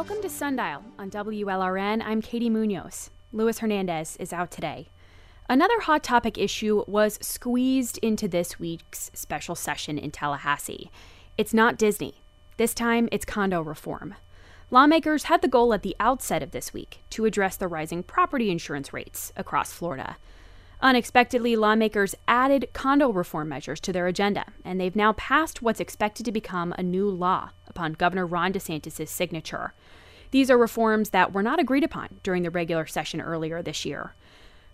Welcome to Sundial on WLRN. I'm Katie Munoz. Luis Hernandez is out today. Another hot topic issue was squeezed into this week's special session in Tallahassee. It's not Disney. This time, it's condo reform. Lawmakers had the goal at the outset of this week to address the rising property insurance rates across Florida. Unexpectedly, lawmakers added condo reform measures to their agenda, and they've now passed what's expected to become a new law upon Governor Ron DeSantis' signature. These are reforms that were not agreed upon during the regular session earlier this year.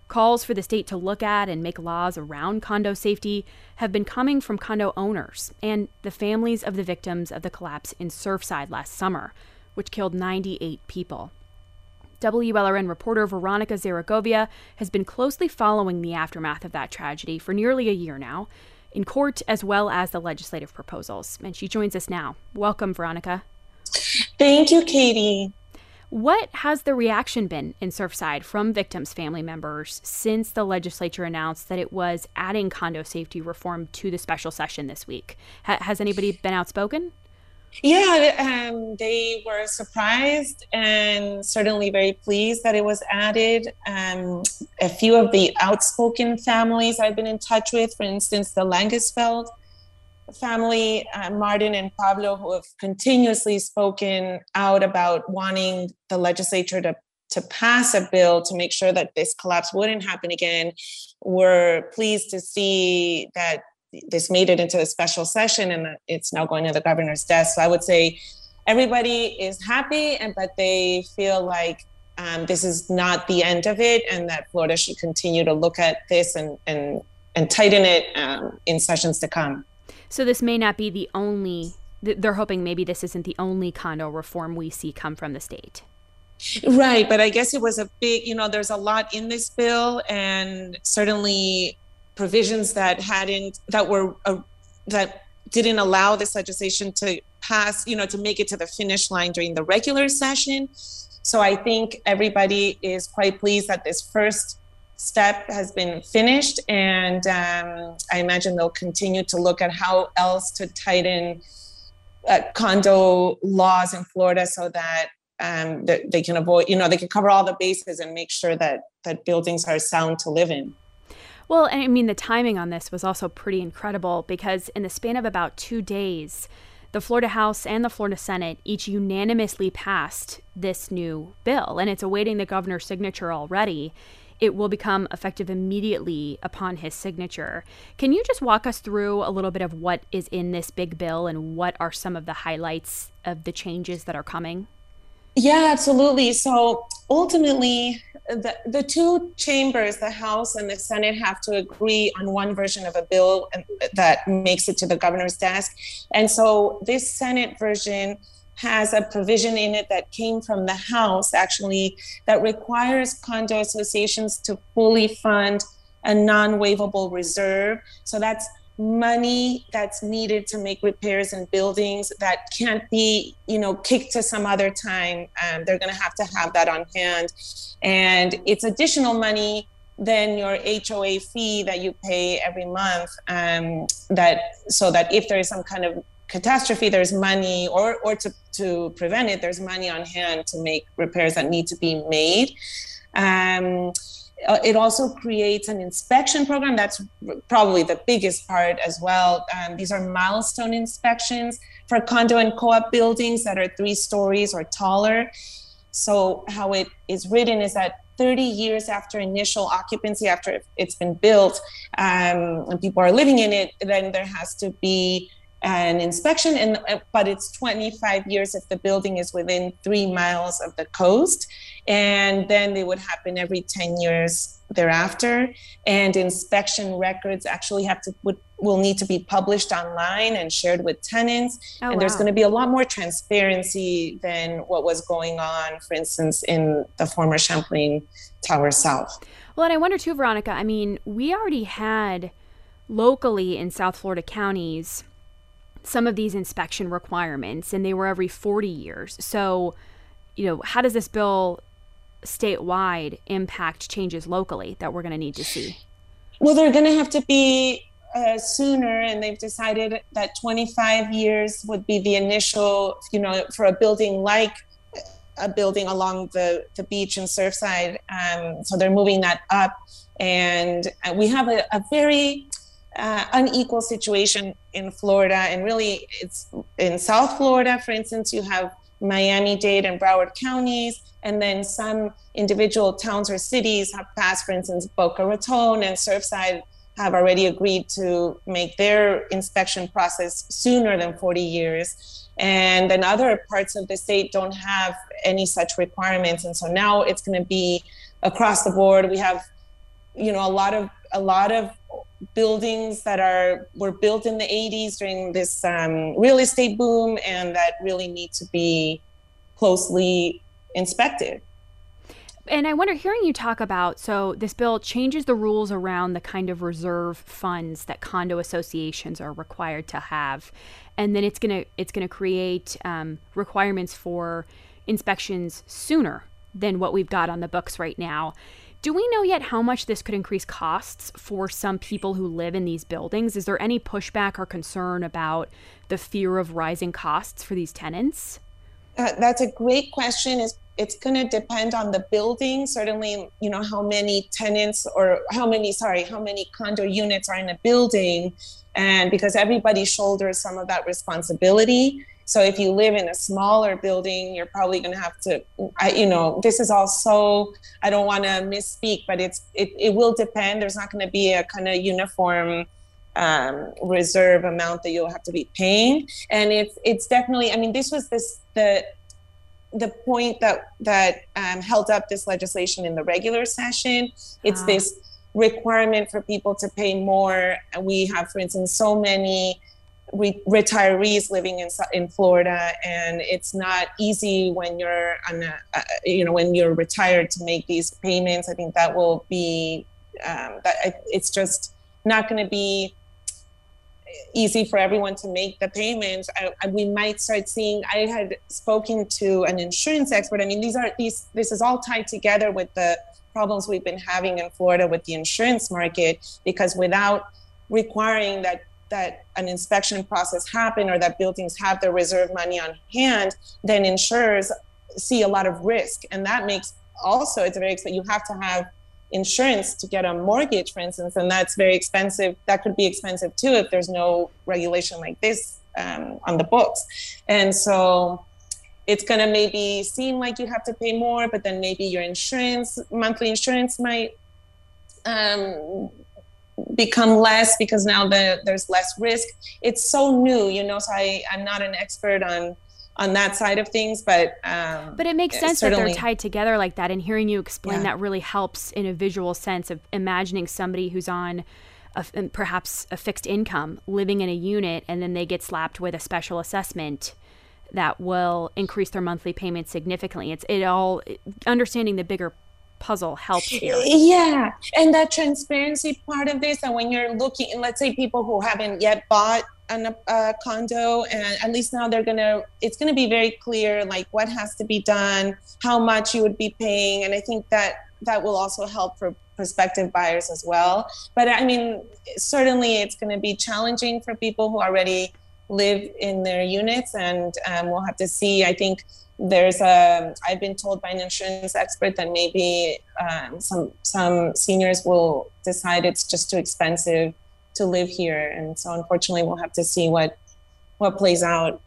Calls for the state to look at and make laws around condo safety have been coming from condo owners and the families of the victims of the collapse in Surfside last summer, which killed 98 people. WLRN reporter Veronica Zaragovia has been closely following the aftermath of that tragedy for nearly a year now, in court as well as the legislative proposals. And she joins us now. Welcome, Veronica. Thank you, Katie. What has the reaction been in Surfside from victims' family members since the legislature announced that it was adding condo safety reform to the special session this week? Ha- has anybody been outspoken? Yeah, um, they were surprised and certainly very pleased that it was added. Um, a few of the outspoken families I've been in touch with, for instance, the Langesfeld family, uh, Martin and Pablo, who have continuously spoken out about wanting the legislature to to pass a bill to make sure that this collapse wouldn't happen again, were pleased to see that this made it into a special session and it's now going to the governor's desk. So I would say everybody is happy, and but they feel like um, this is not the end of it, and that Florida should continue to look at this and and and tighten it um, in sessions to come. So this may not be the only. They're hoping maybe this isn't the only condo reform we see come from the state. Right, but I guess it was a big, you know, there's a lot in this bill, and certainly provisions that hadn't that were uh, that didn't allow this legislation to pass, you know, to make it to the finish line during the regular session. So I think everybody is quite pleased that this first step has been finished, and um, I imagine they'll continue to look at how else to tighten uh, condo laws in Florida so that um, that they can avoid, you know, they can cover all the bases and make sure that that buildings are sound to live in. Well, I mean, the timing on this was also pretty incredible because in the span of about two days, the Florida House and the Florida Senate each unanimously passed this new bill, and it's awaiting the governor's signature already. It will become effective immediately upon his signature. Can you just walk us through a little bit of what is in this big bill and what are some of the highlights of the changes that are coming? Yeah, absolutely. So ultimately, the, the two chambers, the House and the Senate, have to agree on one version of a bill uh, that makes it to the governor's desk. And so this Senate version has a provision in it that came from the House, actually, that requires condo associations to fully fund a non waivable reserve. So that's money that's needed to make repairs in buildings that can't be you know kicked to some other time um, they're going to have to have that on hand and it's additional money than your HOA fee that you pay every month um, that so that if there is some kind of catastrophe there's money or or to to prevent it there's money on hand to make repairs that need to be made um, uh, it also creates an inspection program. That's probably the biggest part as well. Um, these are milestone inspections for condo and co op buildings that are three stories or taller. So, how it is written is that 30 years after initial occupancy, after it's been built, um, and people are living in it, then there has to be an inspection and uh, but it's 25 years if the building is within three miles of the coast. And then they would happen every 10 years thereafter. And inspection records actually have to would, will need to be published online and shared with tenants. Oh, and wow. there's going to be a lot more transparency than what was going on for instance in the former champlain tower south. Well and i wonder too veronica i mean we already had locally in south florida counties some of these inspection requirements and they were every 40 years so you know how does this bill statewide impact changes locally that we're going to need to see? Well, they're going to have to be uh, sooner, and they've decided that 25 years would be the initial, you know, for a building like a building along the, the beach in Surfside. Um, so they're moving that up. And we have a, a very uh, unequal situation in Florida. And really, it's in South Florida, for instance, you have Miami Dade and Broward counties. And then some individual towns or cities have passed, for instance, Boca Raton and Surfside have already agreed to make their inspection process sooner than 40 years and then other parts of the state don't have any such requirements and so now it's going to be across the board we have you know a lot of a lot of buildings that are were built in the 80s during this um, real estate boom and that really need to be closely inspected and I wonder, hearing you talk about, so this bill changes the rules around the kind of reserve funds that condo associations are required to have, and then it's gonna it's gonna create um, requirements for inspections sooner than what we've got on the books right now. Do we know yet how much this could increase costs for some people who live in these buildings? Is there any pushback or concern about the fear of rising costs for these tenants? Uh, that's a great question. It's, it's going to depend on the building. Certainly, you know, how many tenants or how many, sorry, how many condo units are in a building. And because everybody shoulders some of that responsibility. So if you live in a smaller building, you're probably going to have to, I, you know, this is also, I don't want to misspeak, but it's, it, it will depend. There's not going to be a kind of uniform um, reserve amount that you'll have to be paying. And it's, it's definitely, I mean, this was this, the the point that that um, held up this legislation in the regular session. It's ah. this requirement for people to pay more. We have, for instance, so many re- retirees living in in Florida, and it's not easy when you're on a, uh, you know when you're retired to make these payments. I think that will be um, that it's just not going to be easy for everyone to make the payments. I, I, we might start seeing. I had spoken to an insurance expert. I mean, these are these. This is all tied together with the problems we've been having in Florida with the insurance market because without requiring that that an inspection process happen or that buildings have their reserve money on hand, then insurers see a lot of risk, and that makes also it's very expensive. You have to have insurance to get a mortgage, for instance, and that's very expensive. That could be expensive too if there's no regulation like this um, on the books. And so it's going to maybe seem like you have to pay more, but then maybe your insurance, monthly insurance might um, become less because now the, there's less risk. It's so new, you know, so I, I'm not an expert on on that side of things but um, but it makes sense that they're tied together like that and hearing you explain yeah. that really helps in a visual sense of imagining somebody who's on a, perhaps a fixed income living in a unit and then they get slapped with a special assessment that will increase their monthly payment significantly it's it all understanding the bigger puzzle helps here. yeah and that transparency part of this and when you're looking let's say people who haven't yet bought an, a condo and at least now they're gonna it's gonna be very clear like what has to be done how much you would be paying and i think that that will also help for prospective buyers as well. But i mean certainly it's going to be challenging for people who already live in their units and um, we'll have to see. I think there's a i've been told by an insurance expert that maybe um, some some seniors will decide it's just too expensive to live here. And so unfortunately, we'll have to see what what plays out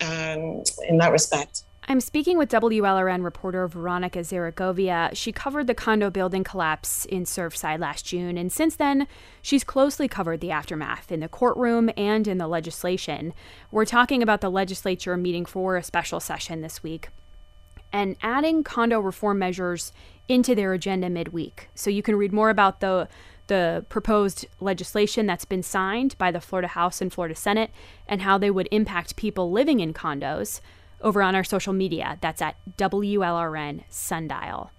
um, in that respect. I'm speaking with WLRN reporter Veronica Zaragovia. She covered the condo building collapse in Surfside last June, and since then, she's closely covered the aftermath in the courtroom and in the legislation. We're talking about the legislature meeting for a special session this week and adding condo reform measures into their agenda midweek. So you can read more about the the proposed legislation that's been signed by the Florida House and Florida Senate and how they would impact people living in condos over on our social media. That's at WLRN Sundial.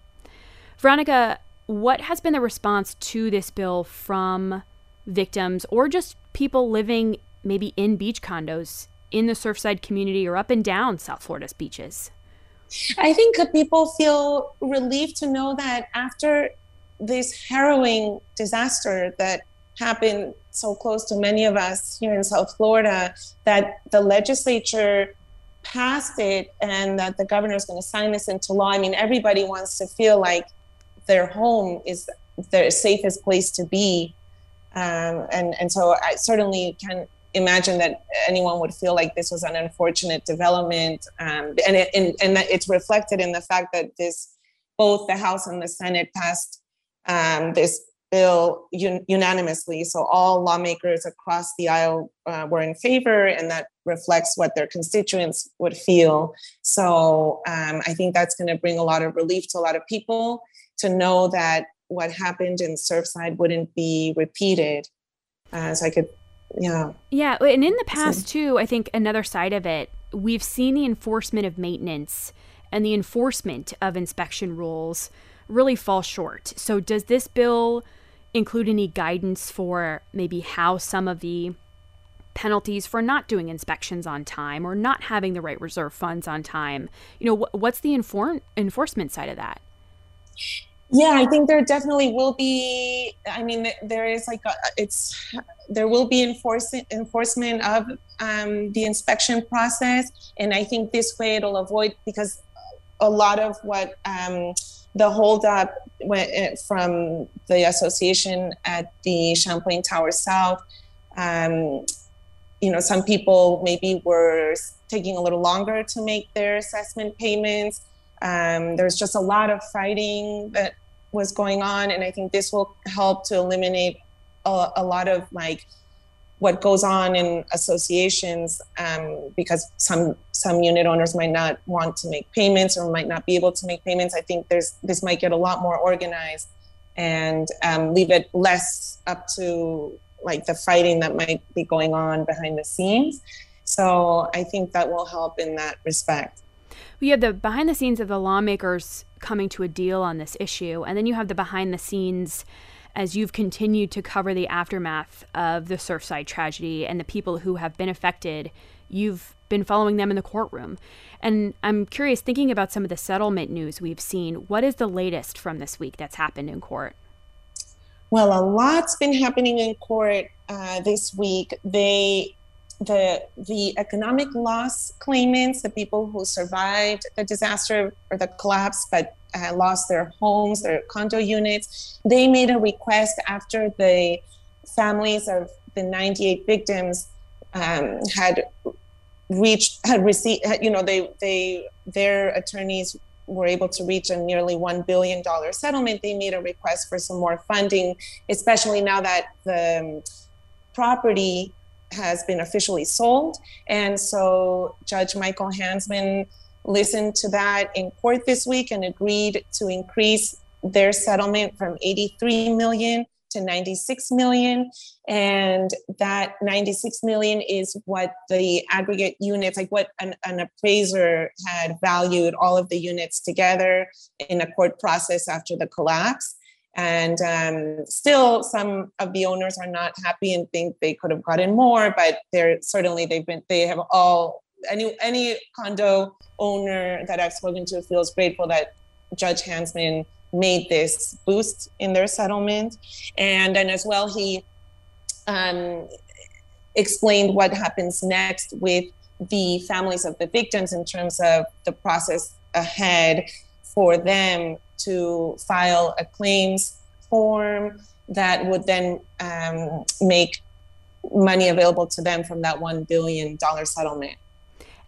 Veronica, what has been the response to this bill from victims or just people living maybe in beach condos in the Surfside community or up and down South Florida's beaches? I think people feel relieved to know that after this harrowing disaster that happened so close to many of us here in South Florida that the legislature passed it and that the governor is going to sign this into law, I mean, everybody wants to feel like their home is their safest place to be. Um, and, and so I certainly can imagine that anyone would feel like this was an unfortunate development. Um, and, it, and, and that it's reflected in the fact that this, both the House and the Senate passed um, this bill un- unanimously. So all lawmakers across the aisle uh, were in favor, and that reflects what their constituents would feel. So um, I think that's going to bring a lot of relief to a lot of people to know that what happened in Surfside wouldn't be repeated. Uh, so I could, yeah. Yeah. And in the past, too, I think another side of it, we've seen the enforcement of maintenance and the enforcement of inspection rules really fall short. So, does this bill include any guidance for maybe how some of the penalties for not doing inspections on time or not having the right reserve funds on time? You know, wh- what's the inform- enforcement side of that? Yeah, I think there definitely will be. I mean, there is like a, it's there will be enforcement enforcement of um, the inspection process, and I think this way it'll avoid because a lot of what um, the holdup went eh, from the association at the Champlain Tower South. Um, you know, some people maybe were taking a little longer to make their assessment payments. Um, there's just a lot of fighting that was going on, and I think this will help to eliminate a, a lot of like what goes on in associations um, because some some unit owners might not want to make payments or might not be able to make payments. I think there's this might get a lot more organized and um, leave it less up to like the fighting that might be going on behind the scenes. So I think that will help in that respect. We have the behind the scenes of the lawmakers coming to a deal on this issue, and then you have the behind the scenes as you've continued to cover the aftermath of the Surfside tragedy and the people who have been affected, you've been following them in the courtroom. And I'm curious, thinking about some of the settlement news we've seen, what is the latest from this week that's happened in court? Well, a lot's been happening in court uh, this week. They the the economic loss claimants, the people who survived the disaster or the collapse but uh, lost their homes, their condo units, they made a request after the families of the 98 victims um, had reached had received you know they they their attorneys were able to reach a nearly $1 billion settlement. They made a request for some more funding especially now that the um, property has been officially sold. And so Judge Michael Hanzman listened to that in court this week and agreed to increase their settlement from 83 million to 96 million and that 96 million is what the aggregate units like what an, an, appraiser had valued all of the units together in a court process after the collapse and um, still, some of the owners are not happy and think they could have gotten more. But they're certainly they've been they have all any any condo owner that I've spoken to feels grateful that Judge Hanzman made this boost in their settlement, and then as well he um, explained what happens next with the families of the victims in terms of the process ahead for them to file a claims form that would then um, make money available to them from that $1 billion settlement.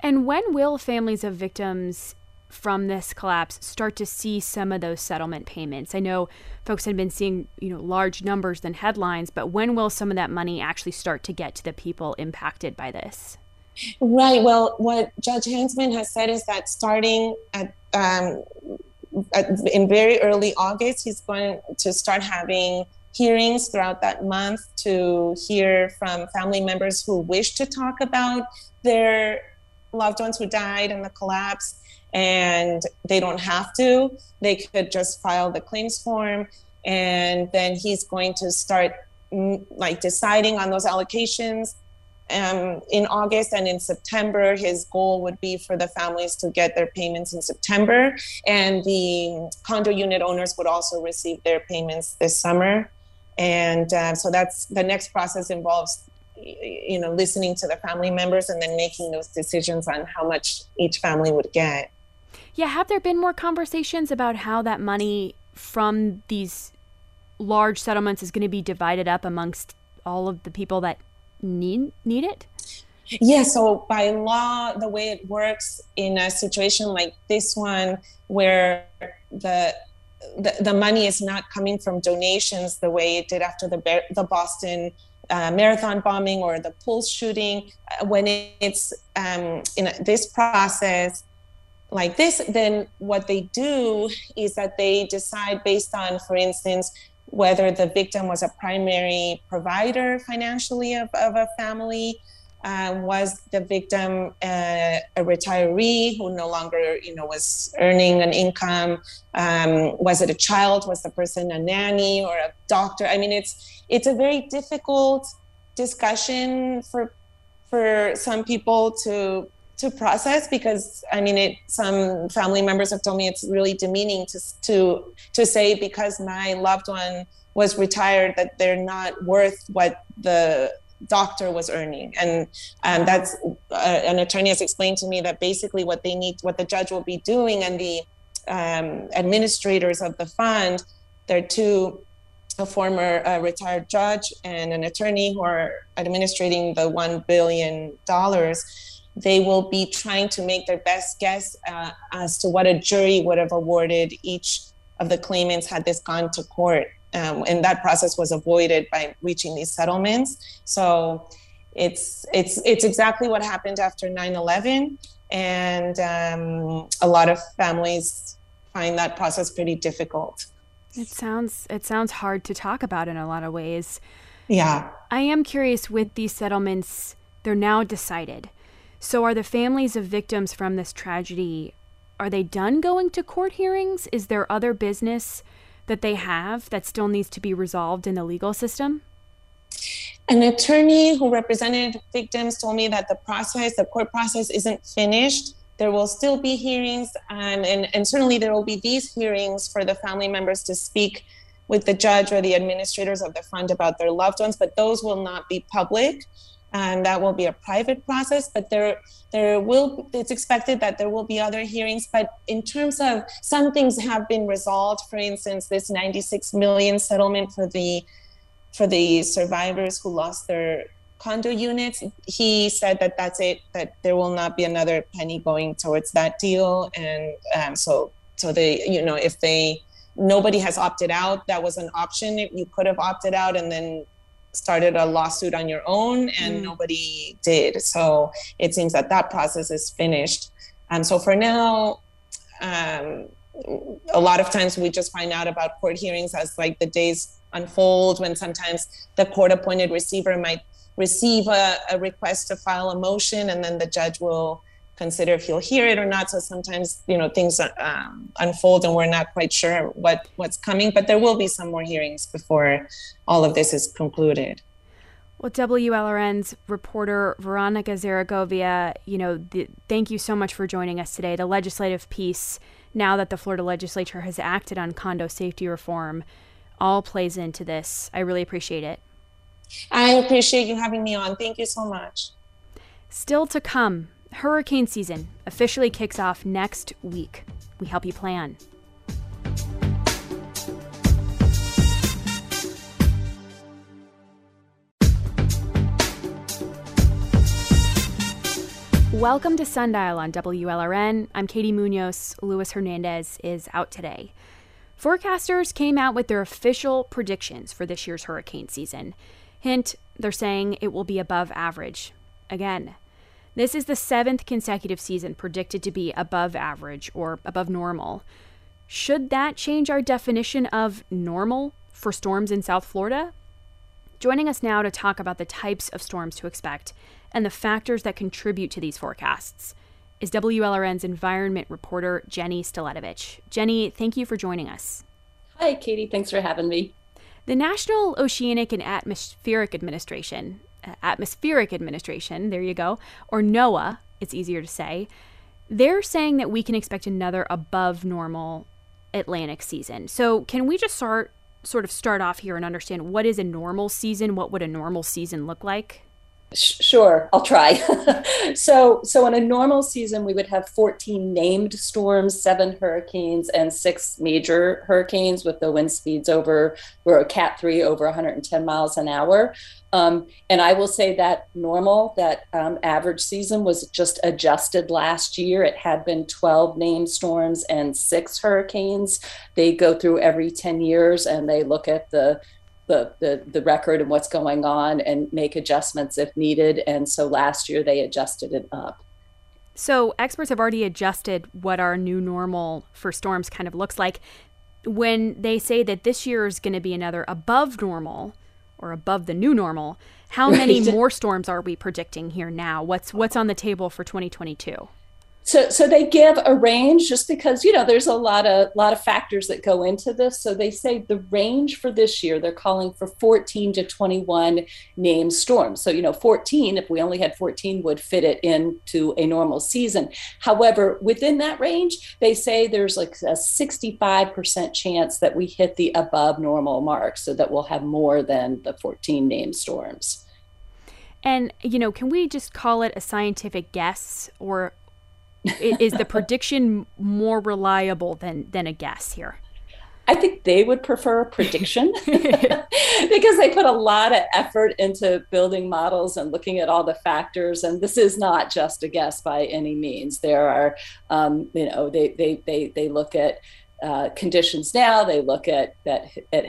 And when will families of victims from this collapse start to see some of those settlement payments? I know folks had been seeing, you know, large numbers than headlines, but when will some of that money actually start to get to the people impacted by this? Right. Well, what Judge Hanzman has said is that starting at um, in very early August, he's going to start having hearings throughout that month to hear from family members who wish to talk about their loved ones who died in the collapse. And they don't have to. They could just file the claims form. And then he's going to start mm, like deciding on those allocations um, in August and in September. His goal would be for the families to get their payments in September, and the condo unit owners would also receive their payments this summer. And uh, so that's the next process involves you know listening to the family members and then making those decisions on how much each family would get yeah have there been more conversations about how that money from these large settlements is going to be divided up amongst all of the people that need need it yeah, so by law, the way it works in a situation like this one, where the the, the money is not coming from donations the way it did after the the Boston uh, marathon bombing or the Pulse shooting. Uh, when it's um, in this process like this, then what they do is that they decide based on, for instance, whether the victim was a primary provider financially of, of a family um, was the victim uh, a retiree who no longer, you know, was earning an income? Um, was it a child? Was the person a nanny or a doctor? I mean, it's it's a very difficult discussion for for some people to to process because I mean, it. Some family members have told me it's really demeaning to to to say because my loved one was retired that they're not worth what the doctor was earning. And um, that's uh, an attorney has explained to me that basically what they need, what the judge will be doing, and the um, administrators of the fund, they're two a former uh, retired judge and an attorney who are administrating the $1 billion, they will be trying to make their best guess uh, as to what a jury would have awarded each of the claimants had this gone to court um, and that process was avoided by reaching these settlements. So it's it's it's exactly what happened after 9/11, and um, a lot of families find that process pretty difficult. It sounds it sounds hard to talk about in a lot of ways. Yeah. I am curious with these settlements, they're now decided. So are the families of victims from this tragedy are they done going to court hearings? Is there other business that they have that still needs to be resolved in the legal system? An attorney who represented victims told me that the process, the court process, isn't finished. There will still be hearings, um, and, and, and certainly there will be these hearings for the family members to speak with the judge or the administrators of the fund about their loved ones, but those will not be public and that will be a private process but there there will it's expected that there will be other hearings. But in terms of some things have been resolved. For instance this 96 million settlement for the for the survivors who lost their condo units he said that that's it that there will not be another penny going towards that deal. And um, so so they you know if they nobody has opted out that was an option. You could have opted out and then started a lawsuit on your own and mm. nobody did. So it seems that that process is finished. And so for now, um, a lot of times we just find out about court hearings as like the days unfold when sometimes the court appointed receiver might receive a, a request to file a motion and then the judge will consider if he'll hear it or not. So sometimes, you know, things um, unfold and we're not quite sure what what's coming. But there will be some more hearings before all of this is concluded. Well, WLRN's reporter Veronica Zaragovia, you know, the, thank you so much for joining us today. The legislative piece, now that the Florida legislature has acted on condo safety reform, all plays into this. I really appreciate it. I appreciate you having me on. Thank you so much. Still to come, hurricane season officially kicks off next week. We help you plan. Welcome to Sundial on WLRN. I'm Katie Munoz. Luis Hernandez is out today. Forecasters came out with their official predictions for this year's hurricane season. Hint, they're saying it will be above average. Again, this is the seventh consecutive season predicted to be above average or above normal. Should that change our definition of normal for storms in South Florida? Joining us now to talk about the types of storms to expect and the factors that contribute to these forecasts is WLRN's environment reporter Jenny Staletovich. Jenny, thank you for joining us. Hi, Katie. Thanks for having me. The National Oceanic and Atmospheric Administration Atmospheric Administration, there you go, or NOAA, it's easier to say, they're saying that we can expect another above normal Atlantic season. So, can we just start sort of start off here and understand what is a normal season? What would a normal season look like? Sure, I'll try. so, so in a normal season, we would have 14 named storms, seven hurricanes, and six major hurricanes with the wind speeds over, or a Cat 3 over 110 miles an hour. Um, and I will say that normal, that um, average season was just adjusted last year. It had been 12 named storms and six hurricanes. They go through every 10 years and they look at the the, the, the record and what's going on and make adjustments if needed. And so last year they adjusted it up. So experts have already adjusted what our new normal for storms kind of looks like. When they say that this year is going to be another above normal or above the new normal, how many more storms are we predicting here now? What's what's on the table for 2022? So so they give a range just because you know there's a lot of lot of factors that go into this. So they say the range for this year they're calling for 14 to 21 named storms. So you know 14 if we only had 14 would fit it into a normal season. However within that range they say there's like a 65% chance that we hit the above normal mark so that we'll have more than the 14 named storms. And you know can we just call it a scientific guess or is the prediction more reliable than than a guess here? I think they would prefer a prediction because they put a lot of effort into building models and looking at all the factors. And this is not just a guess by any means. There are, um, you know, they, they, they, they look at uh, conditions now. They look at that at,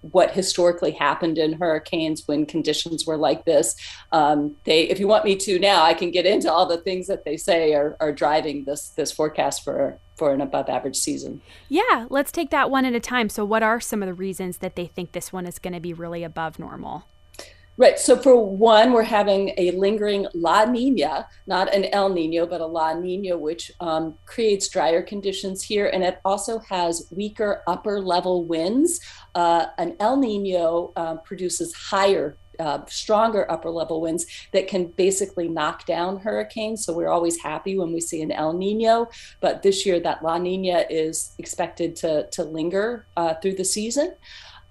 what historically happened in hurricanes when conditions were like this. Um, they, if you want me to now, I can get into all the things that they say are, are driving this this forecast for for an above average season. Yeah, let's take that one at a time. So, what are some of the reasons that they think this one is going to be really above normal? Right. So, for one, we're having a lingering La Nina, not an El Nino, but a La Nina, which um, creates drier conditions here. And it also has weaker upper level winds. Uh, an El Nino uh, produces higher uh, stronger upper level winds that can basically knock down hurricanes. So we're always happy when we see an El Nino, but this year that La Nina is expected to, to linger uh, through the season.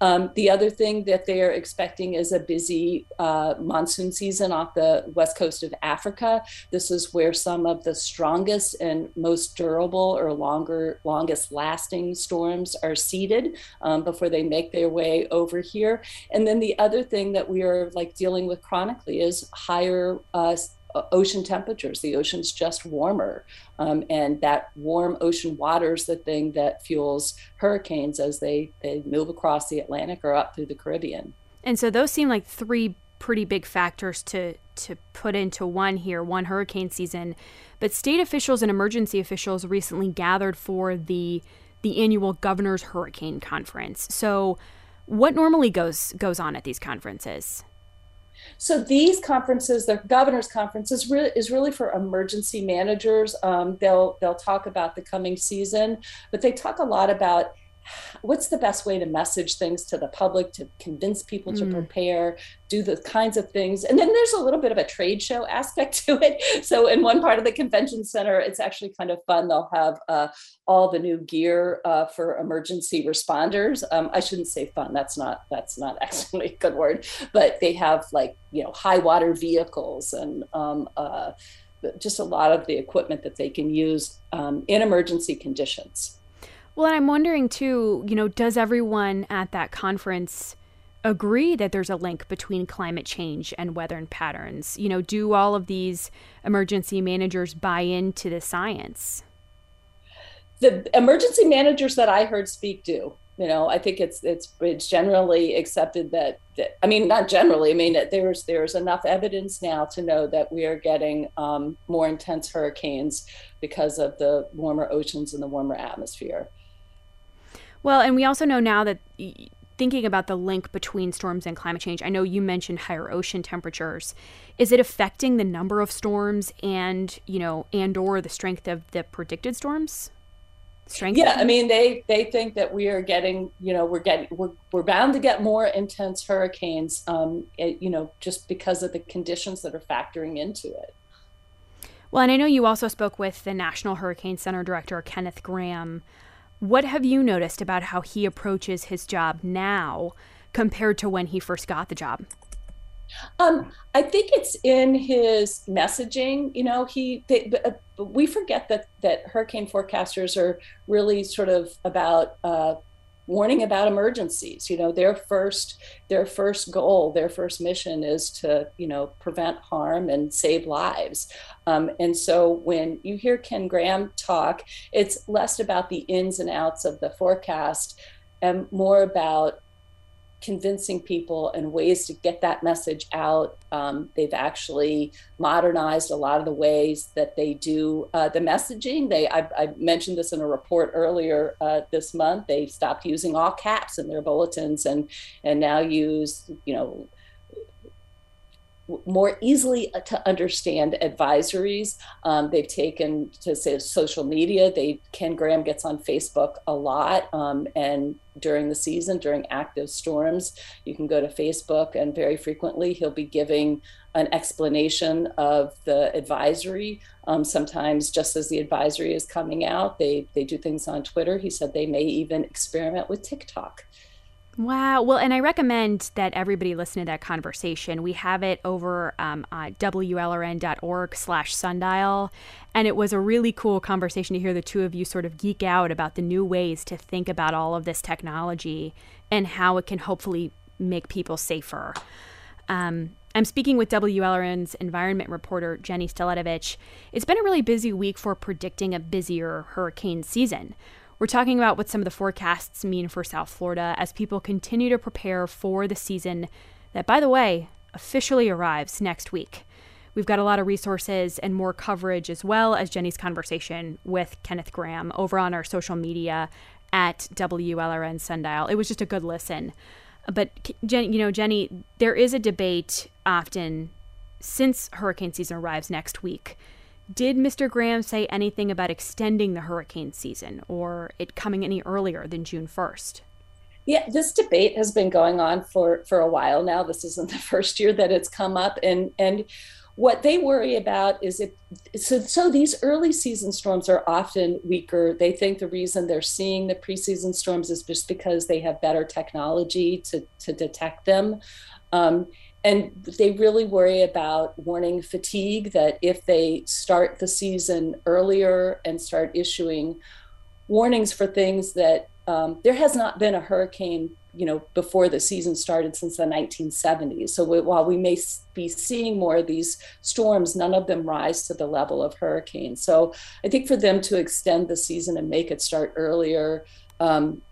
Um, the other thing that they are expecting is a busy uh, monsoon season off the west coast of Africa. This is where some of the strongest and most durable or longer, longest lasting storms are seeded um, before they make their way over here. And then the other thing that we are like dealing with chronically is higher uh, ocean temperatures. The ocean's just warmer. Um, and that warm ocean water is the thing that fuels hurricanes as they, they move across the Atlantic or up through the Caribbean. And so those seem like three pretty big factors to to put into one here, one hurricane season. But state officials and emergency officials recently gathered for the the annual governor's hurricane conference. So what normally goes goes on at these conferences? So these conferences, the governor's conferences, is really is really for emergency managers. Um, they'll they'll talk about the coming season, but they talk a lot about what's the best way to message things to the public to convince people to mm. prepare do the kinds of things? And then there's a little bit of a trade show aspect to it. So in one part of the convention center it's actually kind of fun. They'll have uh, all the new gear uh, for emergency responders. Um, i shouldn't say fun. That's not that's not actually a good word. But they have like you know high water vehicles and um, uh, just a lot of the equipment that they can use um, in emergency conditions well, and I'm wondering too, you know, does everyone at that conference agree that there's a link between climate change and weather patterns? You know, do all of these emergency managers buy into the science? The emergency managers that I heard speak do. You know, I think it's it's it's generally accepted that, that I mean, not generally. I mean, there's there's enough evidence now to know that we are getting um, more intense hurricanes because of the warmer oceans and the warmer atmosphere. Well, and we also know now that thinking about the link between storms and climate change, I know you mentioned higher ocean temperatures. Is it affecting the number of storms and, you know, and or the strength of the predicted storms? Strength yeah, I mean they they think that we are getting, you know, we're getting we're we're bound to get more intense hurricanes um it, you know, just because of the conditions that are factoring into it. Well, and I know you also spoke with the National Hurricane Center director Kenneth Graham what have you noticed about how he approaches his job now compared to when he first got the job? Um, I think it's in his messaging. You know, he they, uh, we forget that that hurricane forecasters are really sort of about uh, warning about emergencies. You know, their first their first goal, their first mission is to you know prevent harm and save lives. Um, and so when you hear Ken Graham talk, it's less about the ins and outs of the forecast and more about convincing people and ways to get that message out. Um, they've actually modernized a lot of the ways that they do uh, the messaging. They I, I, mentioned this in a report earlier uh, this month. They stopped using all caps in their bulletins and and now use you know more easily uh, to understand advisories. Um, they've taken to say social media. They Ken Graham gets on Facebook a lot, um, and during the season, during active storms, you can go to Facebook, and very frequently he'll be giving an explanation of the advisory. Um, sometimes, just as the advisory is coming out, they they do things on Twitter. He said they may even experiment with TikTok. Wow. Well, and I recommend that everybody listen to that conversation. We have it over um, at WLRN.org slash sundial. And it was a really cool conversation to hear the two of you sort of geek out about the new ways to think about all of this technology and how it can hopefully make people safer. Um, I'm speaking with WLRN's environment reporter, Jenny Staletovich. It's been a really busy week for predicting a busier hurricane season. We're talking about what some of the forecasts mean for South Florida as people continue to prepare for the season that, by the way, officially arrives next week. We've got a lot of resources and more coverage as well as Jenny's conversation with Kenneth Graham over on our social media at WLRN Sundial. It was just a good listen. But Jenny, you know, Jenny, there is a debate often since hurricane season arrives next week did Mr. Graham say anything about extending the hurricane season or it coming any earlier than June 1st? Yeah, this debate has been going on for for a while now. This isn't the first year that it's come up and and what they worry about is if so so these early season storms are often weaker they think the reason they're seeing the preseason storms is just because they have better technology to to detect them um, and they really worry about warning fatigue that if they start the season earlier and start issuing warnings for things that um, there has not been a hurricane you know before the season started since the 1970s so we, while we may be seeing more of these storms none of them rise to the level of hurricanes. So i think for them to extend the season and make it start earlier um,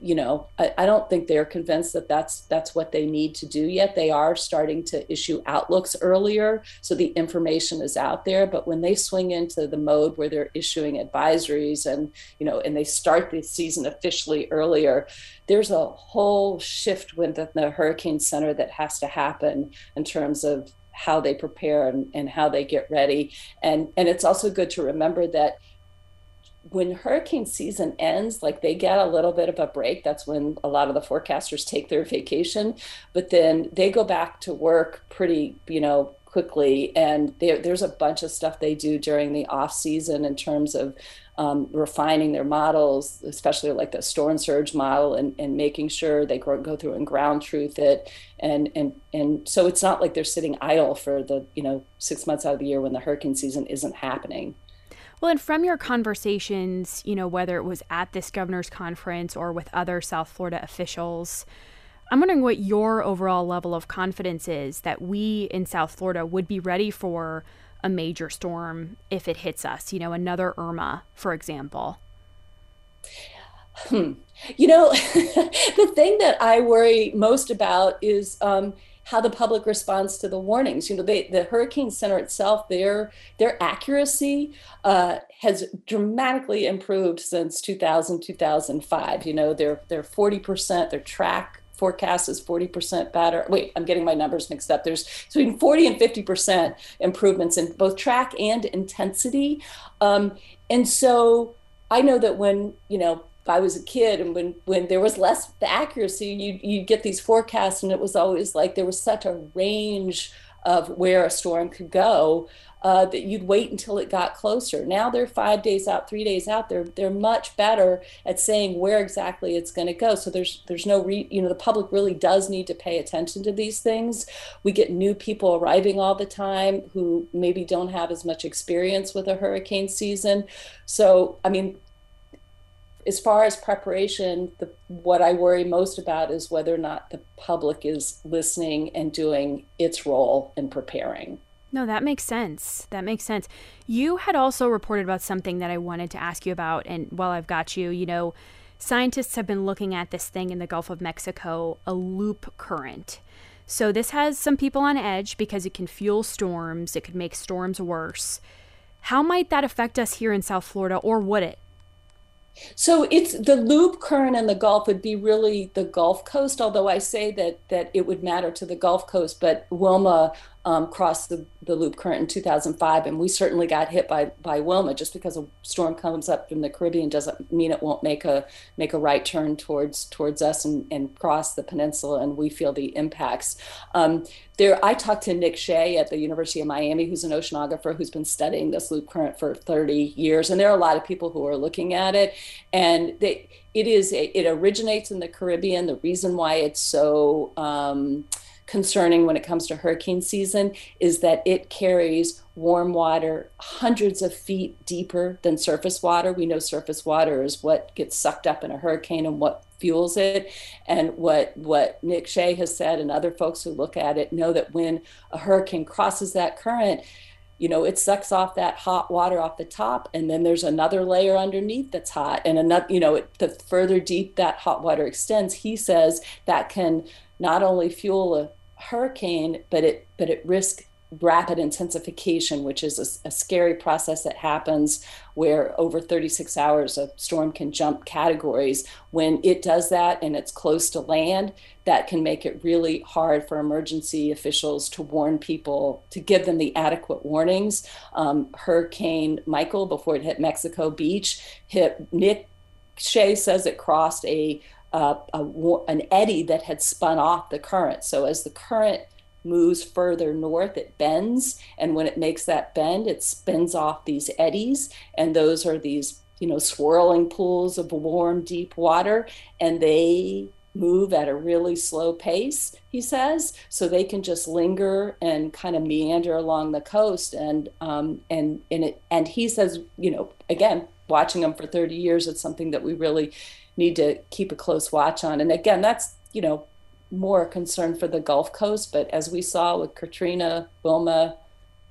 you know, I, I, don't think they're convinced that that's that's what they need to do yet. They are starting to issue outlooks earlier, so the information is out there. But when they swing into the mode where they're issuing advisories and you know, and they start the season officially earlier, there's a whole shift within the Hurricane Center that has to happen in terms of how they prepare and, and how they get ready. And and it's also good to remember that when hurricane season ends, like they get a little bit of a break. That's when a lot of the forecasters take their vacation, but then they go back to work pretty, you know, quickly. And there's a bunch of stuff they do during the off season in terms of um, refining their models, especially like the storm surge model, and, and making sure they go, go through and ground truth it. And and and so it's not like they're sitting idle for the you know six months out of the year when the hurricane season isn't happening. Well, and from your conversations, you know, whether it was at this governor's conference or with other South Florida officials, I'm wondering what your overall level of confidence is that we in South Florida would be ready for a major storm if it hits us, you know, another Irma, for example. Hmm. You know, the thing that I worry most about is um, how the public responds to the warnings. You know, they, the Hurricane Center itself, their their accuracy uh, has dramatically improved since 2000 2005. You know, they're they're 40 percent. Their track forecast is 40% better. Wait, I'm getting my numbers mixed up. There's between 40 and 50% improvements in both track and intensity. Um, and so I know that when, you know, I was a kid and when when there was less accuracy, you you get these forecasts and it was always like there was such a range of where a storm could go. uh, that you'd wait until it got closer. Now they're five days out, three days out. They're they're much better at saying where exactly it's going to go. So there's there's no re, you know the public really does need to pay attention to these things. We get new people arriving all the time who maybe don't have as much experience with a hurricane season. So I mean as far as preparation, the, what I worry most about is whether or not the public is listening and doing its role in preparing. No, that makes sense. That makes sense. You had also reported about something that I wanted to ask you about. And while I've got you, you know, scientists have been looking at this thing in the Gulf of Mexico, a loop current. So this has some people on edge because it can fuel storms, it could make storms worse. How might that affect us here in South Florida, or would it? So it's the loop current in the Gulf would be really the Gulf Coast, although I say that that it would matter to the Gulf Coast, but Wilma um, crossed the, the loop current in 2005, and we certainly got hit by by Wilma. Just because a storm comes up from the Caribbean doesn't mean it won't make a make a right turn towards towards us and, and cross the peninsula, and we feel the impacts. Um, there, I talked to Nick Shay at the University of Miami, who's an oceanographer who's been studying this loop current for 30 years, and there are a lot of people who are looking at it, and they it is it originates in the Caribbean. The reason why it's so um, concerning when it comes to hurricane season is that it carries warm water hundreds of feet deeper than surface water. We know surface water is what gets sucked up in a hurricane and what fuels it. And what what Nick Shay has said and other folks who look at it know that when a hurricane crosses that current, you know, it sucks off that hot water off the top, and then there's another layer underneath that's hot, and another, you know, it, the further deep that hot water extends, he says that can not only fuel a hurricane, but it but it risks rapid intensification, which is a, a, scary process that happens where over 36 hours a storm can jump categories. When it does that and it's close to land, that can make it really hard for emergency officials to warn people, to give them the adequate warnings. Um, Hurricane Michael, before it hit Mexico Beach, hit Nick Shay says it crossed a a, an eddy that had spun off the current. So as the current moves further north, it bends, and when it makes that bend, it spins off these eddies, and those are these you know swirling pools of warm, deep water, and they move at a really slow pace he says so they can just linger and kind of meander along the coast and um, and and it and he says you know again watching them for 30 years it's something that we really need to keep a close watch on. And again, that's, you know, more concern for the Gulf Coast. But as we saw with Katrina, Wilma,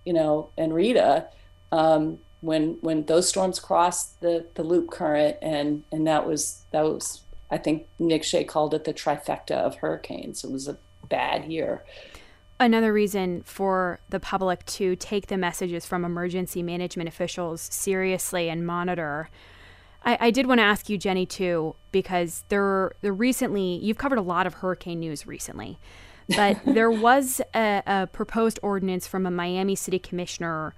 you know, and Rita, um, when when those storms crossed the, the loop current and and that was that was I think Nick Shay called it the trifecta of hurricanes. It was a bad year. Another reason for the public to take the messages from emergency management officials seriously and monitor I, I did want to ask you, Jenny, too, because there, there recently you've covered a lot of hurricane news recently, but there was a, a proposed ordinance from a Miami City commissioner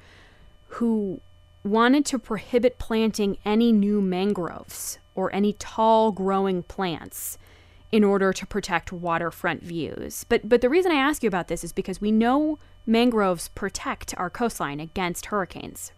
who wanted to prohibit planting any new mangroves or any tall growing plants in order to protect waterfront views. But but the reason I ask you about this is because we know mangroves protect our coastline against hurricanes.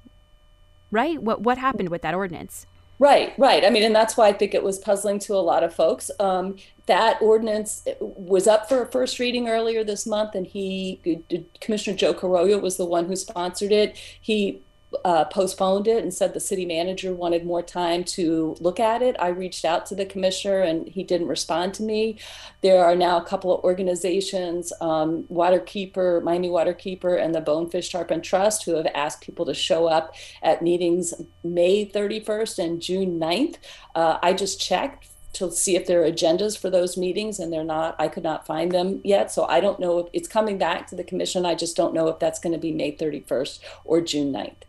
Right? What what happened with that ordinance? Right, right. I mean, and that's why I think it was puzzling to a lot of folks. Um, that ordinance was up for a first reading earlier this month, and he, Commissioner Joe Carollo, was the one who sponsored it. He uh, postponed it and said the city manager wanted more time to look at it. I reached out to the commissioner and he didn't respond to me. There are now a couple of organizations, um, Waterkeeper, Miami Waterkeeper, and the Bonefish Tarpon Trust, who have asked people to show up at meetings May 31st and June 9th. Uh, I just checked to see if there are agendas for those meetings and they're not i could not find them yet so i don't know if it's coming back to the commission i just don't know if that's going to be may 31st or june 9th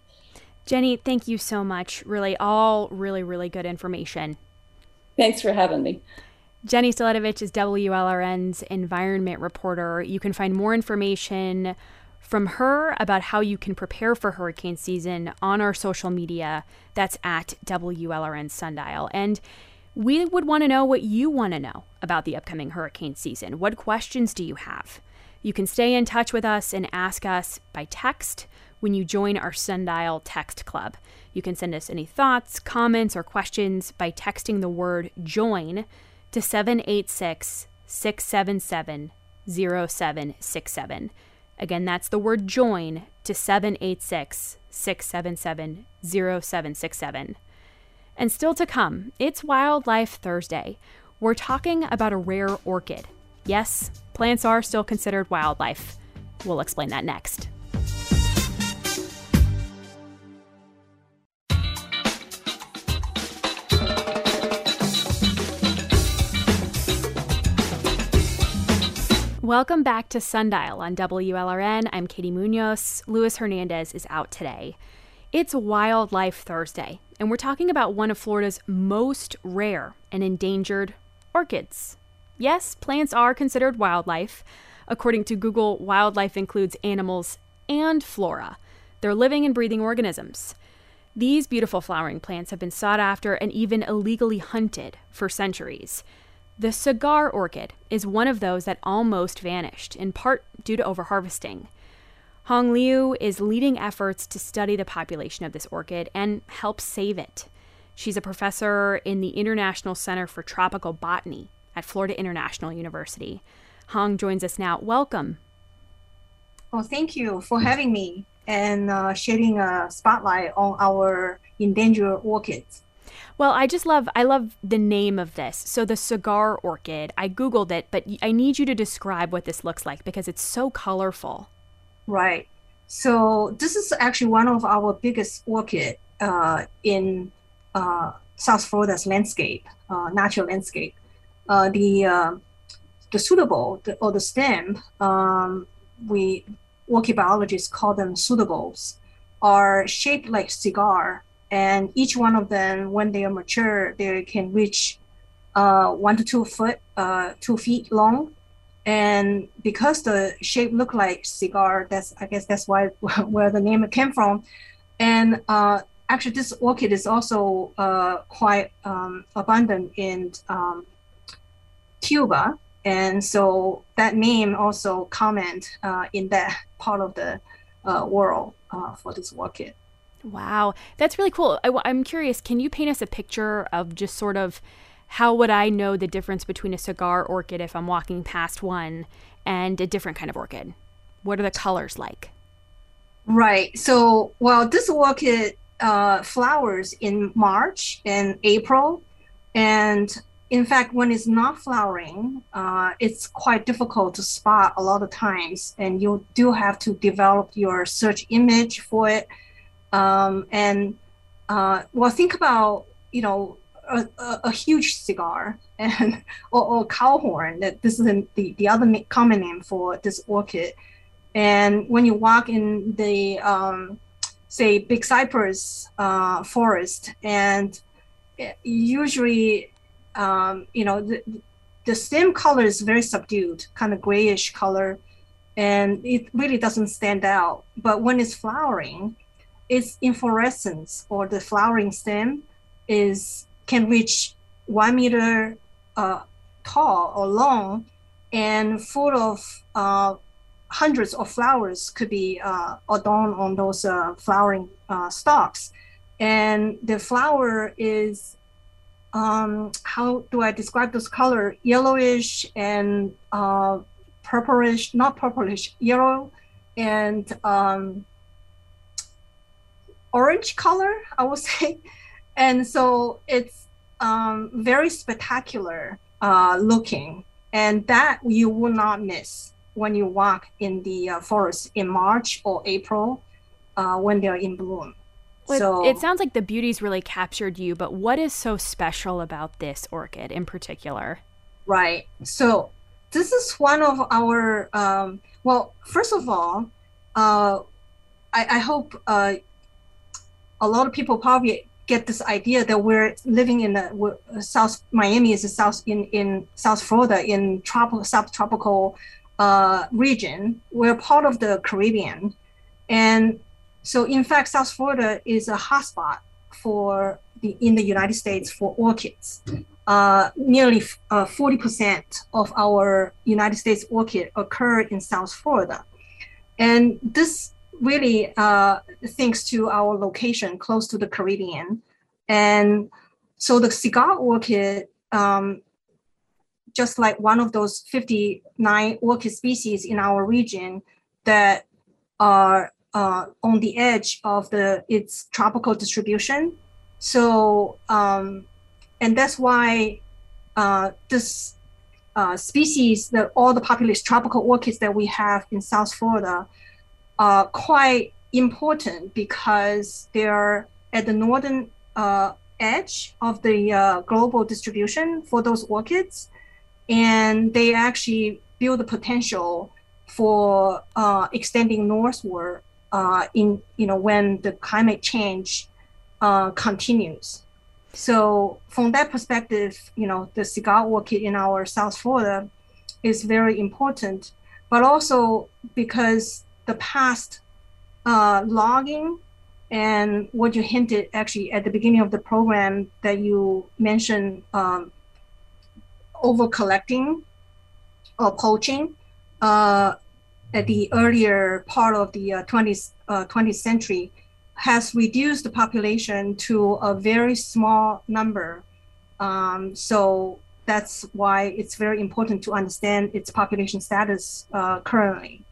Jenny, thank you so much. Really, all really, really good information. Thanks for having me. Jenny Staletovich is WLRN's environment reporter. You can find more information from her about how you can prepare for hurricane season on our social media. That's at WLRN Sundial. And we would want to know what you want to know about the upcoming hurricane season. What questions do you have? You can stay in touch with us and ask us by text when you join our Sundial Text Club. You can send us any thoughts, comments, or questions by texting the word join to 786 677 0767. Again, that's the word join to 786 677 0767. And still to come, it's Wildlife Thursday. We're talking about a rare orchid. Yes, plants are still considered wildlife. We'll explain that next. Welcome back to Sundial on WLRN. I'm Katie Munoz. Luis Hernandez is out today. It's Wildlife Thursday, and we're talking about one of Florida's most rare and endangered orchids. Yes, plants are considered wildlife. According to Google, wildlife includes animals and flora. They're living and breathing organisms. These beautiful flowering plants have been sought after and even illegally hunted for centuries. The cigar orchid is one of those that almost vanished, in part due to overharvesting. Hong Liu is leading efforts to study the population of this orchid and help save it. She's a professor in the International Center for Tropical Botany at Florida International University. Hong joins us now. Welcome. Well, thank you for having me and uh, shedding a spotlight on our endangered orchids. Well, I just love I love the name of this. So the cigar orchid. I googled it, but I need you to describe what this looks like because it's so colorful. Right. So this is actually one of our biggest orchid uh, in uh, South Florida's landscape, uh, natural landscape. Uh, the uh, the pseudobulb the, or the stem, um, we orchid biologists call them pseudobulbs, are shaped like cigar and each one of them, when they are mature, they can reach uh, one to two foot, uh, two feet long. And because the shape look like cigar, that's I guess that's why where the name came from. And uh, actually, this orchid is also uh, quite um, abundant in um, Cuba, and so that name also comment uh, in that part of the uh, world for this orchid. Wow, that's really cool. I, am curious, can you paint us a picture of just sort of how would I know the difference between a cigar orchid if I'm walking past one and a different kind of orchid? What are the colors like? Right. So, well, this orchid uh, flowers in March and April. And in fact, when it's not flowering, uh, it's quite difficult to spot a lot of times. And you do have to develop your search image for it um, and uh, well, think about you know a, a, a huge cigar and or, or, cow horn. That this is the the other common name for this orchid. And when you walk in the um, say big cypress uh, forest, and usually um, you know the, the stem color is very subdued, kind of grayish color, and it really doesn't stand out. But when it's flowering, its inflorescence or the flowering stem is can reach one meter uh, tall or long and full of uh, hundreds of flowers could be uh, adorned on those uh, flowering uh, stalks. And the flower is, um, how do I describe this color? Yellowish and uh, purplish, not purplish, yellow and um, orange color, I would say. And so it's um, very spectacular uh, looking. And that you will not miss when you walk in the uh, forest in March or April uh, when they're in bloom. Well, so it sounds like the beauty's really captured you, but what is so special about this orchid in particular? Right. So this is one of our, um, well, first of all, uh, I, I, hope uh, a lot of people probably get this idea that we're living in the South Miami is a South in in South Florida in tropical subtropical uh, region. We're part of the Caribbean, and so in fact, South Florida is a hotspot for the in the United States for orchids. Uh, nearly uh, 40% of our United States orchid occur in South Florida, and this really uh, thanks to our location close to the Caribbean. And so the cigar orchid, um, just like one of those 59 orchid species in our region that are uh, on the edge of the its tropical distribution. So, um, and that's why uh, this uh, species, that all the populous tropical orchids that we have in South Florida, are quite important because they're at the northern uh, edge of the uh, global distribution for those orchids, and they actually build the potential for uh, extending northward uh, in you know when the climate change uh, continues. So from that perspective, you know the cigar orchid in our South Florida is very important, but also because the past uh, logging and what you hinted actually at the beginning of the program that you mentioned um, over collecting or poaching uh, at the earlier part of the uh, 20th, uh, 20th century has reduced the population to a very small number. Um, so that's why it's very important to understand its population status uh, currently.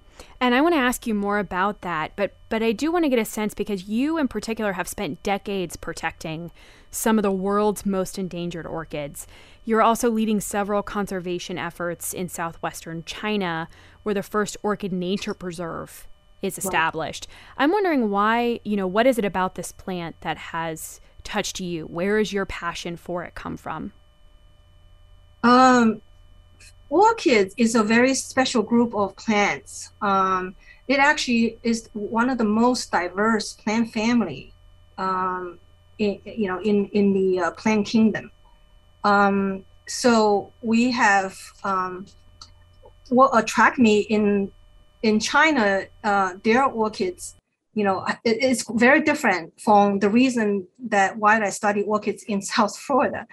And I want to ask you more about that, but but I do want to get a sense because you in particular have spent decades protecting some of the world's most endangered orchids. You're also leading several conservation efforts in southwestern China where the first orchid nature preserve is established. Right. I'm wondering why, you know, what is it about this plant that has touched you? Where is your passion for it come from? Um orchids is a very special group of plants. Um, it actually is one of the most diverse plant family, um, in, you know, in in the uh, plant kingdom. Um, so we have um, what attract me in in China. Uh, their orchids, you know, it, it's very different from the reason that why I study orchids in South Florida.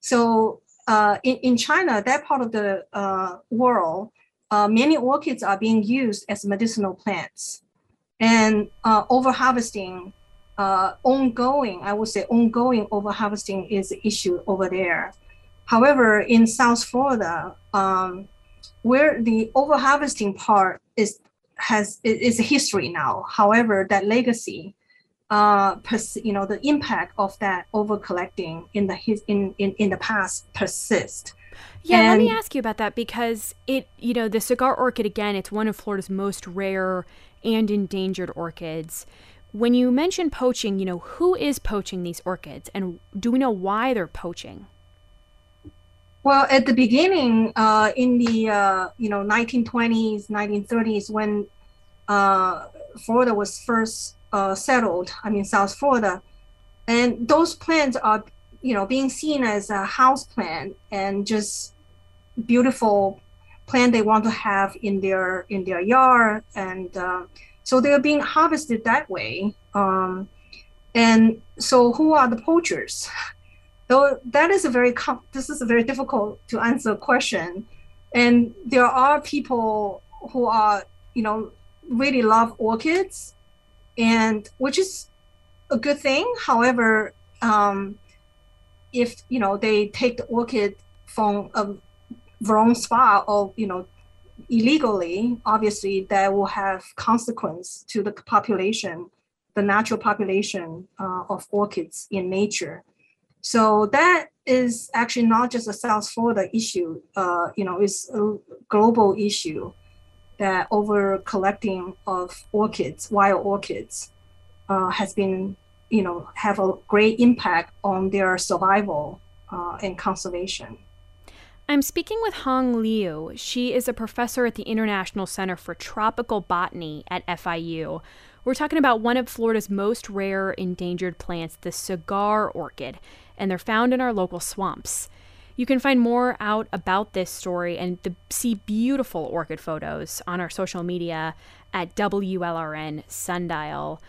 So uh, in, in China, that part of the uh, world, uh, many orchids are being used as medicinal plants. And uh, overharvesting, uh, ongoing, I would say ongoing overharvesting is an issue over there. However, in South Florida, um, where the overharvesting part is has is a history now. However, that legacy uh, pers- you know, the impact of that over collecting in the his in, in, in the past persist. Yeah, and, let me ask you about that because it, you know, the cigar orchid again, it's one of Florida's most rare and endangered orchids. When you mention poaching, you know, who is poaching these orchids and do we know why they're poaching? Well, at the beginning, uh, in the uh, you know 1920s, 1930s, when uh, Florida was first uh, settled, I mean, South Florida. And those plants are, you know, being seen as a house plant and just beautiful plant they want to have in their in their yard. And uh, so they're being harvested that way. Um, and so who are the poachers? Though that is a very com- this is a very difficult to answer question. And there are people who are, you know, really love orchids and which is a good thing. However, um, if you know they take the orchid from a wrong spot or you know illegally, obviously that will have consequence to the population, the natural population uh, of orchids in nature. So that is actually not just a South Florida issue. Uh, you know, it's a global issue that over collecting of orchids, wild orchids, uh, has been, you know, have a great impact on their survival uh, and conservation. I'm speaking with Hong Liu. She is a professor at the International Center for Tropical Botany at FIU. We're talking about one of Florida's most rare endangered plants, the cigar orchid, and they're found in our local swamps. You can find more out about this story and the, see beautiful orchid photos on our social media at WLRN Sundial.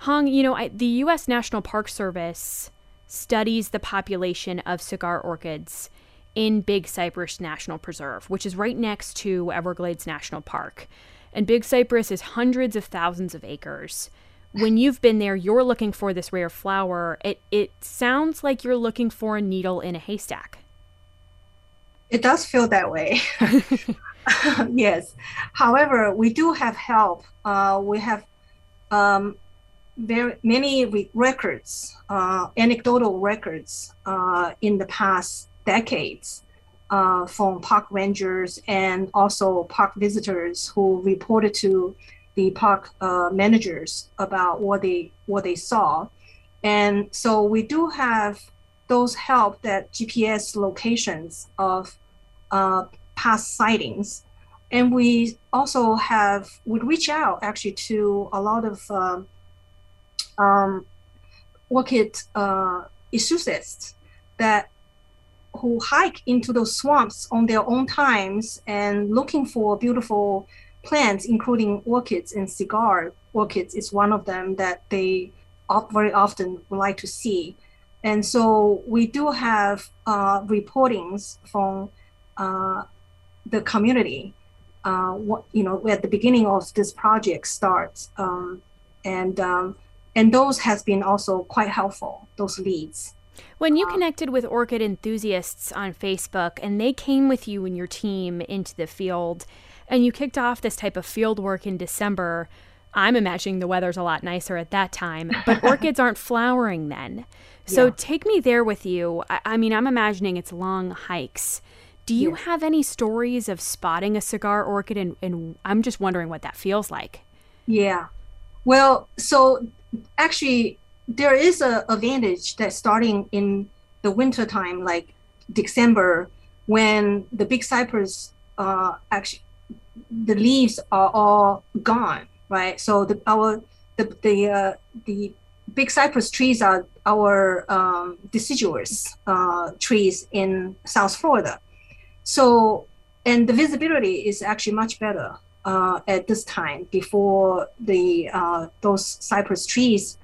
Hong, you know, I, the U.S. National Park Service studies the population of cigar orchids in Big Cypress National Preserve, which is right next to Everglades National Park. And Big Cypress is hundreds of thousands of acres. When you've been there, you're looking for this rare flower. It it sounds like you're looking for a needle in a haystack. It does feel that way. yes. However, we do have help. Uh, we have um, very many re- records, uh, anecdotal records uh, in the past decades uh, from park rangers and also park visitors who reported to the park uh, managers about what they what they saw, and so we do have those help that GPS locations of uh, past sightings, and we also have we reach out actually to a lot of um, um, orchid uh, enthusiasts that who hike into those swamps on their own times and looking for beautiful plants, including orchids and cigar orchids is one of them that they very often would like to see. And so we do have uh, reportings from uh, the community. Uh, what, you know, at the beginning of this project starts, um, and um, and those has been also quite helpful. Those leads. When you uh, connected with orchid enthusiasts on Facebook and they came with you and your team into the field, and you kicked off this type of field work in December, I'm imagining the weather's a lot nicer at that time, but orchids aren't flowering then. So yeah. take me there with you. I, I, mean, I'm imagining it's long hikes. Do you yeah. have any stories of spotting a cigar orchid? And, and I'm just wondering what that feels like. Yeah. Well, so actually, there is a advantage that starting in the winter time, like December, when the big cypress uh, actually the leaves are all gone, right? So the our the the uh, the big cypress trees are our um, deciduous uh, trees in South Florida. So and the visibility is actually much better uh, at this time before the uh, those cypress trees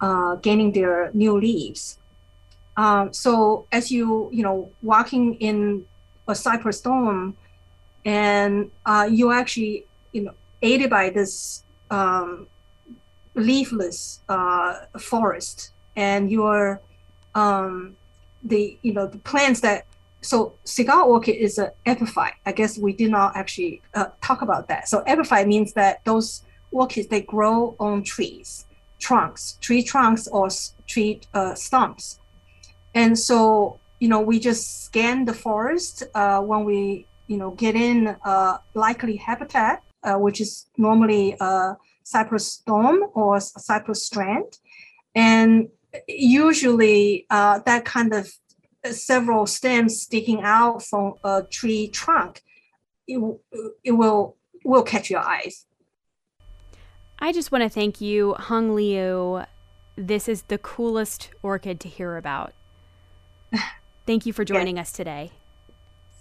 uh, gaining their new leaves. Um, so as you you know walking in a cypress storm, and uh, you actually you know aided by this um, leafless uh, forest, and your um, the you know the plants that so cigar orchid is an epiphyte. I guess we did not actually uh, talk about that. So epiphyte means that those orchids they grow on trees trunks, tree trunks or tree uh, stumps. And so, you know, we just scan the forest uh, when we, you know, get in uh, likely habitat, uh, which is normally a cypress storm or cypress strand. And usually uh, that kind of several stems sticking out from a tree trunk, it, it will will catch your eyes. I just want to thank you, Hung Liu. This is the coolest orchid to hear about. Thank you for joining yeah. us today.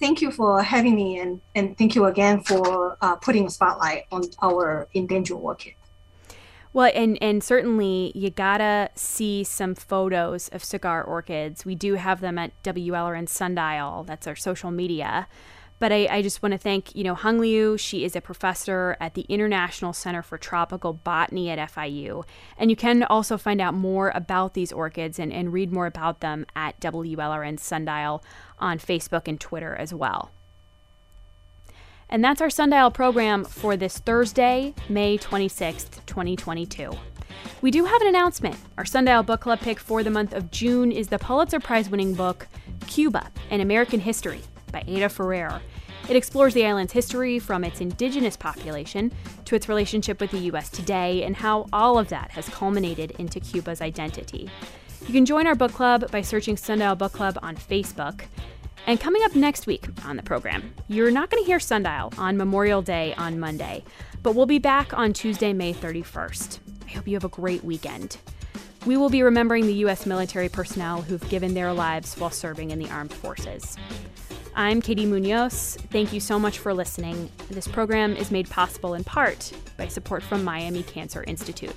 Thank you for having me, and, and thank you again for uh, putting a spotlight on our endangered orchid. Well, and and certainly you gotta see some photos of cigar orchids. We do have them at WLRN Sundial. That's our social media. But I, I just want to thank, you know, Hung Liu. She is a professor at the International Center for Tropical Botany at FIU. And you can also find out more about these orchids and, and read more about them at WLRN Sundial on Facebook and Twitter as well. And that's our Sundial program for this Thursday, May 26th, 2022. We do have an announcement. Our Sundial Book Club pick for the month of June is the Pulitzer Prize winning book, Cuba An American History by Ada Ferrer. It explores the island's history from its indigenous population to its relationship with the U.S. today and how all of that has culminated into Cuba's identity. You can join our book club by searching Sundial Book Club on Facebook. And coming up next week on the program, you're not going to hear Sundial on Memorial Day on Monday, but we'll be back on Tuesday, May 31st. I hope you have a great weekend. We will be remembering the U.S. military personnel who've given their lives while serving in the armed forces. I'm Katie Munoz. Thank you so much for listening. This program is made possible in part by support from Miami Cancer Institute.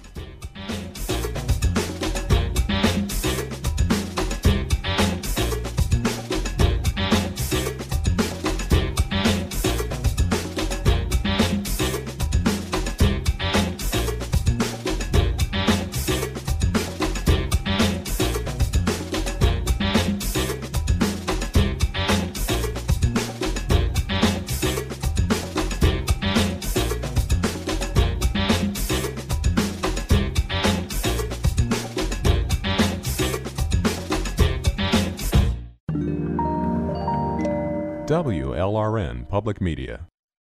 WLRN Public Media.